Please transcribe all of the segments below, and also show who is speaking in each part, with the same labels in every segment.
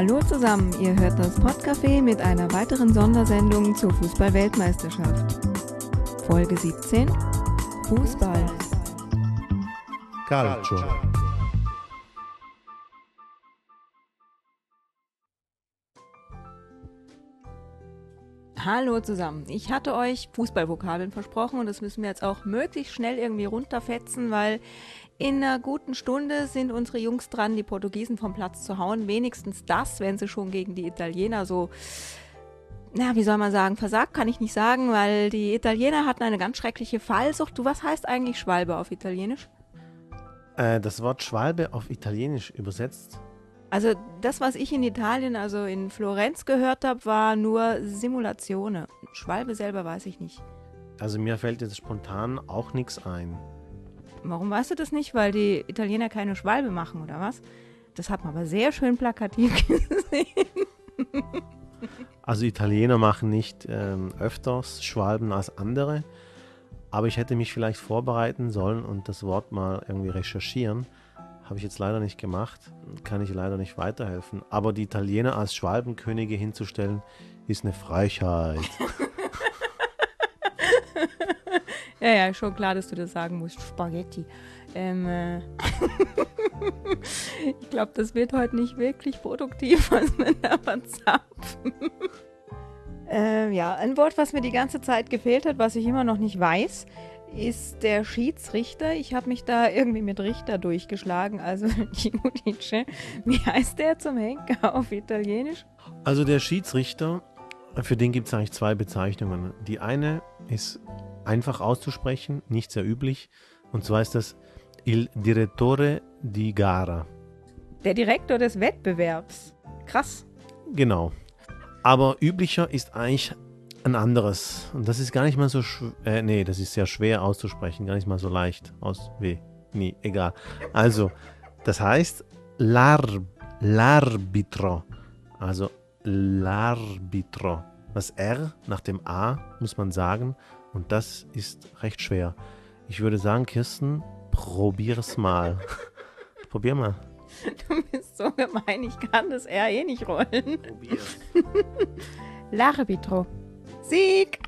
Speaker 1: Hallo zusammen, ihr hört das Podcafé mit einer weiteren Sondersendung zur Fußball-Weltmeisterschaft. Folge 17 Fußball.
Speaker 2: Calcio.
Speaker 1: Hallo zusammen. Ich hatte euch Fußballvokabeln versprochen und das müssen wir jetzt auch möglichst schnell irgendwie runterfetzen, weil in einer guten Stunde sind unsere Jungs dran, die Portugiesen vom Platz zu hauen. Wenigstens das, wenn sie schon gegen die Italiener so, na, wie soll man sagen, versagt kann ich nicht sagen, weil die Italiener hatten eine ganz schreckliche Fallsucht. Du, was heißt eigentlich Schwalbe auf Italienisch?
Speaker 2: Äh, das Wort Schwalbe auf Italienisch übersetzt.
Speaker 1: Also das, was ich in Italien, also in Florenz gehört habe, war nur Simulatione. Schwalbe selber weiß ich nicht.
Speaker 2: Also mir fällt jetzt spontan auch nichts ein.
Speaker 1: Warum weißt du das nicht? Weil die Italiener keine Schwalbe machen, oder was? Das hat man aber sehr schön plakativ gesehen.
Speaker 2: Also Italiener machen nicht ähm, öfters Schwalben als andere, aber ich hätte mich vielleicht vorbereiten sollen und das Wort mal irgendwie recherchieren. Habe ich jetzt leider nicht gemacht, kann ich leider nicht weiterhelfen. Aber die Italiener als Schwalbenkönige hinzustellen, ist eine Frechheit.
Speaker 1: ja, ja, schon klar, dass du das sagen musst. Spaghetti. Ähm, äh ich glaube, das wird heute nicht wirklich produktiv, was wir da verzapfen. ähm, ja, ein Wort, was mir die ganze Zeit gefehlt hat, was ich immer noch nicht weiß, ist der Schiedsrichter. Ich habe mich da irgendwie mit Richter durchgeschlagen, also Giudice. Wie heißt der zum Henker auf Italienisch?
Speaker 2: Also der Schiedsrichter, für den gibt es eigentlich zwei Bezeichnungen. Die eine ist einfach auszusprechen, nicht sehr üblich, und zwar ist das Il Direttore di Gara.
Speaker 1: Der Direktor des Wettbewerbs. Krass.
Speaker 2: Genau. Aber üblicher ist eigentlich ein anderes. Und das ist gar nicht mal so schwer. Äh, nee, das ist sehr schwer auszusprechen, gar nicht mal so leicht. Aus weh. Nee, egal. Also, das heißt l'ar, l'arbitro. Also l'arbitro. Das R nach dem A muss man sagen. Und das ist recht schwer. Ich würde sagen, Kirsten, probier's mal. Probier mal.
Speaker 1: Du bist so gemein, ich kann das R eh nicht rollen.
Speaker 2: Probier's.
Speaker 1: L'arbitro. Sieg!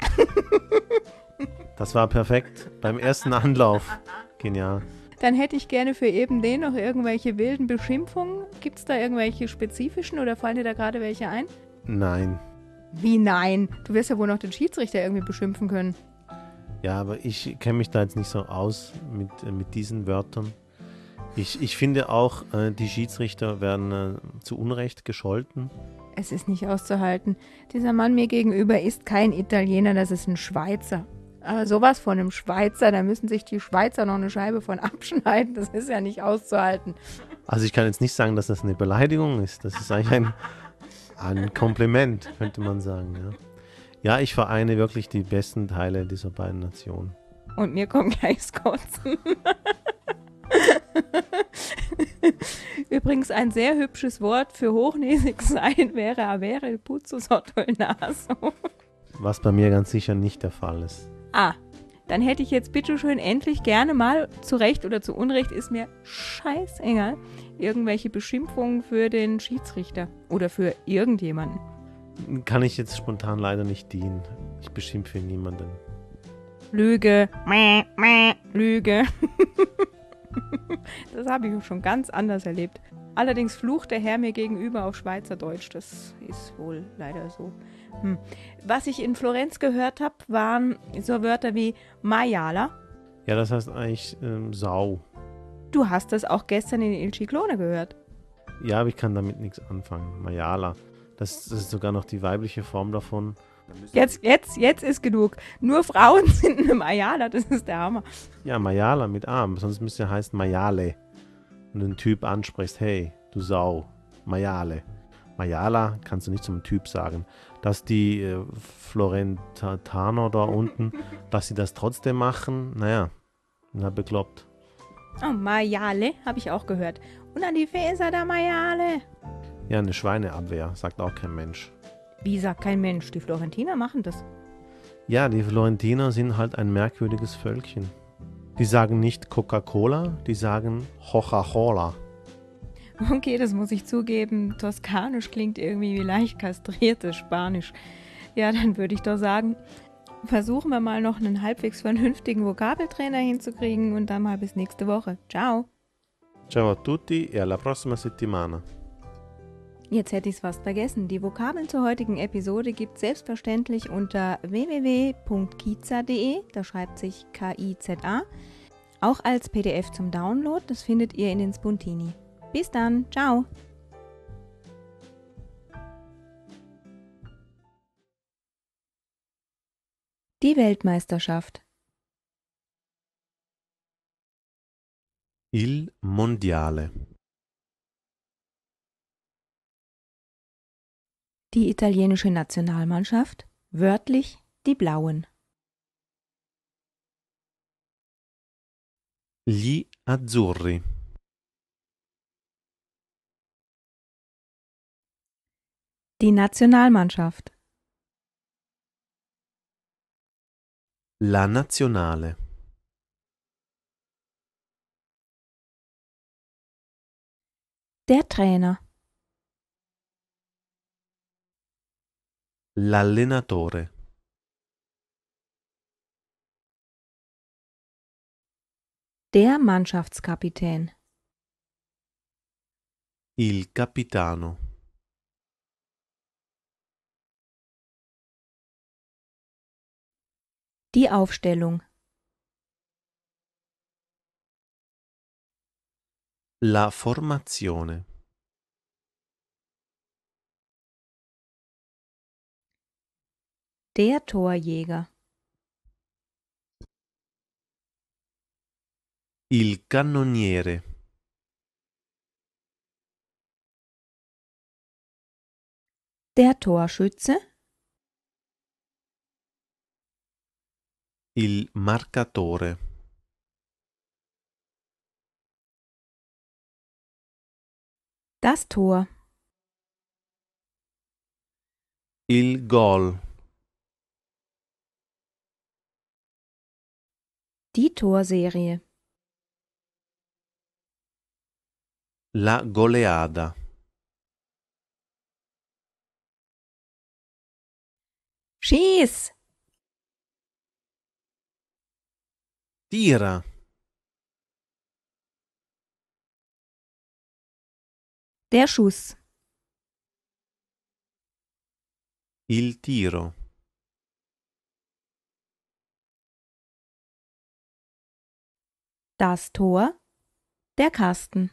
Speaker 2: Das war perfekt. Beim ersten Anlauf. Genial.
Speaker 1: Dann hätte ich gerne für eben den noch irgendwelche wilden Beschimpfungen. Gibt es da irgendwelche spezifischen oder fallen dir da gerade welche ein?
Speaker 2: Nein.
Speaker 1: Wie nein? Du wirst ja wohl noch den Schiedsrichter irgendwie beschimpfen können.
Speaker 2: Ja, aber ich kenne mich da jetzt nicht so aus mit, äh, mit diesen Wörtern. Ich, ich finde auch, äh, die Schiedsrichter werden äh, zu Unrecht gescholten.
Speaker 1: Es ist nicht auszuhalten. Dieser Mann mir gegenüber ist kein Italiener, das ist ein Schweizer. Aber sowas von einem Schweizer, da müssen sich die Schweizer noch eine Scheibe von abschneiden. Das ist ja nicht auszuhalten.
Speaker 2: Also ich kann jetzt nicht sagen, dass das eine Beleidigung ist. Das ist eigentlich ein, ein Kompliment, könnte man sagen. Ja. ja, ich vereine wirklich die besten Teile dieser beiden Nationen.
Speaker 1: Und mir kommt gleich Kotzen. Übrigens ein sehr hübsches Wort für hochnäsig sein wäre avere puzzo sotto il naso.
Speaker 2: Was bei mir ganz sicher nicht der Fall ist.
Speaker 1: Ah, dann hätte ich jetzt bitteschön endlich gerne mal, zu Recht oder zu Unrecht, ist mir scheißegal, irgendwelche Beschimpfungen für den Schiedsrichter oder für irgendjemanden.
Speaker 2: Kann ich jetzt spontan leider nicht dienen. Ich beschimpfe niemanden.
Speaker 1: Lüge, Lüge. das habe ich schon ganz anders erlebt. Allerdings flucht der Herr mir gegenüber auf Schweizerdeutsch. Das ist wohl leider so. Hm. Was ich in Florenz gehört habe, waren so Wörter wie Maiala.
Speaker 2: Ja, das heißt eigentlich ähm, Sau.
Speaker 1: Du hast das auch gestern in Il Ciclone gehört.
Speaker 2: Ja, aber ich kann damit nichts anfangen. Mayala. Das, das ist sogar noch die weibliche Form davon.
Speaker 1: Jetzt, jetzt, jetzt ist genug. Nur Frauen sind eine Mayala, das ist der Hammer.
Speaker 2: Ja, Mayala mit Arm. Sonst müsste ja heißen Mayale. Und du einen Typ ansprichst, hey, du Sau, Mayale. Mayala kannst du nicht zum Typ sagen. Dass die äh, Florentaner da unten, dass sie das trotzdem machen, naja, na bekloppt.
Speaker 1: Oh, Mayale habe ich auch gehört. Und an die Fäser der Mayale.
Speaker 2: Ja, eine Schweineabwehr, sagt auch kein Mensch.
Speaker 1: Wie sagt kein Mensch? Die Florentiner machen das.
Speaker 2: Ja, die Florentiner sind halt ein merkwürdiges Völkchen. Die sagen nicht Coca-Cola, die sagen Coca-Cola.
Speaker 1: Okay, das muss ich zugeben. Toskanisch klingt irgendwie wie leicht kastriertes Spanisch. Ja, dann würde ich doch sagen, versuchen wir mal noch einen halbwegs vernünftigen Vokabeltrainer hinzukriegen und dann mal bis nächste Woche. Ciao.
Speaker 2: Ciao a tutti e alla prossima settimana.
Speaker 1: Jetzt hätte ich es fast vergessen. Die Vokabeln zur heutigen Episode gibt es selbstverständlich unter www.kiza.de, da schreibt sich K-I-Z-A, auch als PDF zum Download, das findet ihr in den Spuntini. Bis dann, ciao! Die Weltmeisterschaft.
Speaker 2: Il mondiale.
Speaker 1: Die italienische Nationalmannschaft, wörtlich die Blauen.
Speaker 2: Gli azzurri.
Speaker 1: Die Nationalmannschaft.
Speaker 2: La nazionale.
Speaker 1: Der Trainer.
Speaker 2: L'allenatore.
Speaker 1: Der Mannschaftskapitän.
Speaker 2: Il capitano.
Speaker 1: Die Aufstellung.
Speaker 2: La formazione.
Speaker 1: Der Torjäger.
Speaker 2: Il cannoniere.
Speaker 1: Der Torschütze.
Speaker 2: Il marcatore.
Speaker 1: Das Tor.
Speaker 2: Il gol.
Speaker 1: Die Torserie.
Speaker 2: La goleada.
Speaker 1: Schieß!
Speaker 2: Tira.
Speaker 1: Der Schuss.
Speaker 2: Il tiro.
Speaker 1: Das Tor. Der Kasten.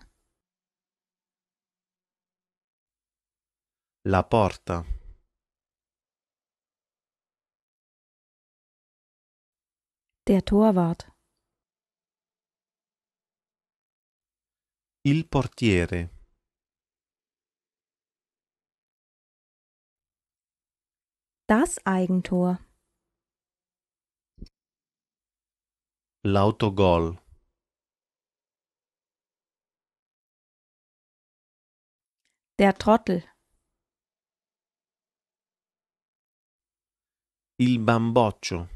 Speaker 2: La porta.
Speaker 1: Der Torwart.
Speaker 2: Il portiere.
Speaker 1: Das Eigentor.
Speaker 2: L'autogol.
Speaker 1: Der Trottel.
Speaker 2: Il bamboccio.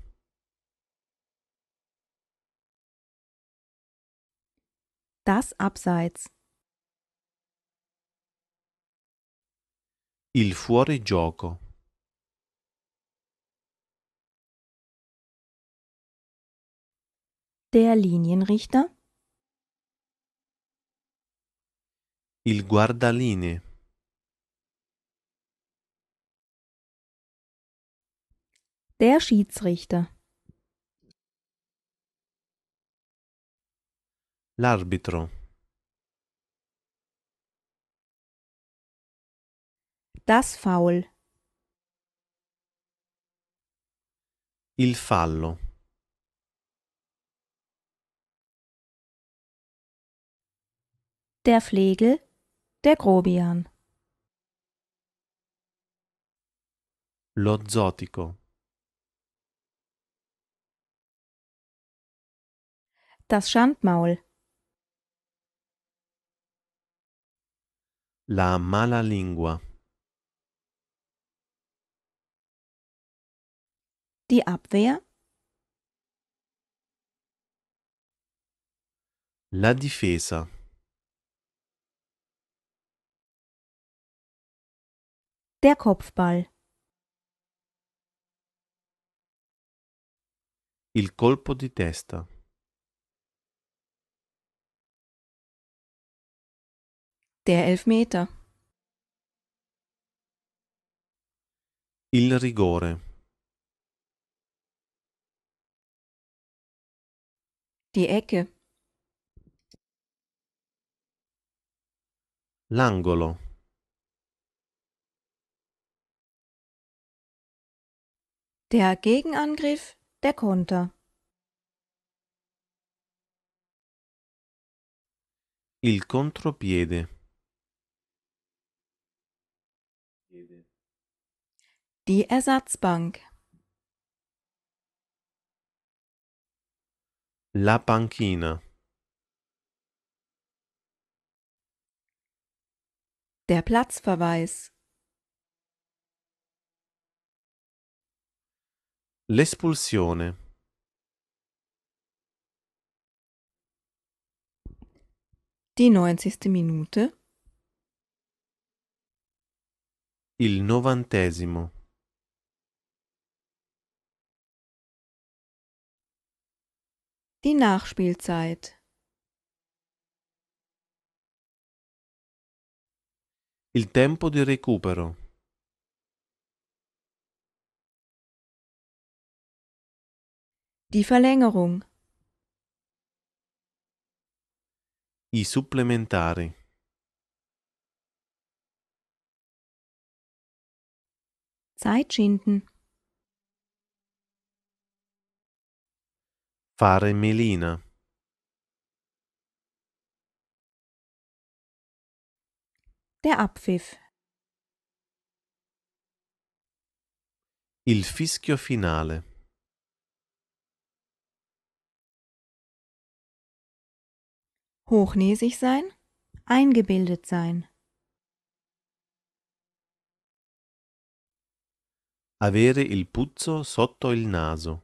Speaker 1: Das Abseits.
Speaker 2: Il fuorigioco.
Speaker 1: Der Linienrichter.
Speaker 2: Il guardaline.
Speaker 1: Der Schiedsrichter.
Speaker 2: L'arbitro.
Speaker 1: Das Foul.
Speaker 2: Il fallo.
Speaker 1: Der Flegel. Der Grobian.
Speaker 2: Lo zotico.
Speaker 1: Das Schandmaul.
Speaker 2: La mala lingua.
Speaker 1: Die Abwehr.
Speaker 2: La difesa.
Speaker 1: Der Kopfball.
Speaker 2: Il colpo di testa.
Speaker 1: Der Elfmeter.
Speaker 2: Il rigore.
Speaker 1: Die Ecke.
Speaker 2: L'angolo.
Speaker 1: Der Gegenangriff. Der Konter.
Speaker 2: Il contropiede.
Speaker 1: Die Ersatzbank.
Speaker 2: La panchina.
Speaker 1: Der Platzverweis.
Speaker 2: L'espulsione.
Speaker 1: Die 90. Minute.
Speaker 2: Il novantesimo.
Speaker 1: Die Nachspielzeit.
Speaker 2: Il tempo di recupero.
Speaker 1: Die Verlängerung.
Speaker 2: I supplementari.
Speaker 1: Zeitschinden.
Speaker 2: Fare melina.
Speaker 1: Der Abpfiff.
Speaker 2: Il fischio finale.
Speaker 1: Hochnäsig sein. Eingebildet sein.
Speaker 2: Avere il puzzo sotto il naso.